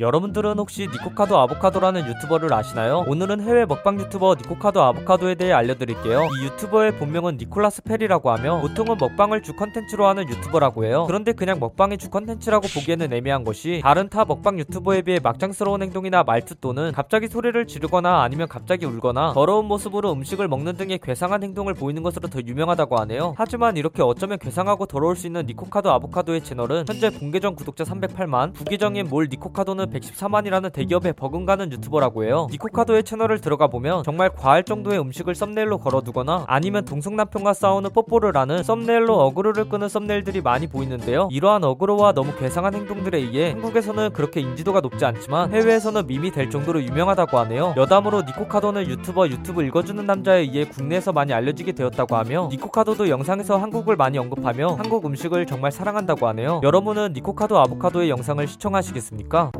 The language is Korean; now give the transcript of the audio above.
여러분들은 혹시 니코카도 아보카도라는 유튜버를 아시나요? 오늘은 해외 먹방 유튜버 니코카도 아보카도에 대해 알려드릴게요. 이 유튜버의 본명은 니콜라스 페리라고 하며 보통은 먹방을 주 컨텐츠로 하는 유튜버라고 해요. 그런데 그냥 먹방이 주 컨텐츠라고 보기에는 애매한 것이 다른 타 먹방 유튜버에 비해 막장스러운 행동이나 말투 또는 갑자기 소리를 지르거나 아니면 갑자기 울거나 더러운 모습으로 음식을 먹는 등의 괴상한 행동을 보이는 것으로 더 유명하다고 하네요. 하지만 이렇게 어쩌면 괴상하고 더러울 수 있는 니코카도 아보카도의 채널은 현재 본계정 구독자 308만, 부계정인 모어 니코카도 는 114만이라는 대기업에 버금가는 유튜버라고 해요. 니코카도의 채널을 들어가 보면 정말 과할 정도의 음식을 thumbnail로 걸어두거나 아니면 동성남편과 싸우는 뽀뽀를 하는 thumbnail로 어그로를 끄는 thumbnail들이 많이 보이는데요. 이러한 어그로와 너무 괴상한 행동들에 의해 한국에서는 그렇게 인지도가 높지 않지만 해외에서는 밈이 될 정도로 유명하다고 하네요. 여담으로 니코카도는 유튜버 유튜브 읽어주는 남자에 의해 국내에서 많이 알려지게 되었다고 하며 니코카도도 영상에서 한국을 많이 언급하며 한국 음식을 정말 사랑한다고 하네요. 여러분은 니코카도 아보카도의 영상을 시청하시겠습니까?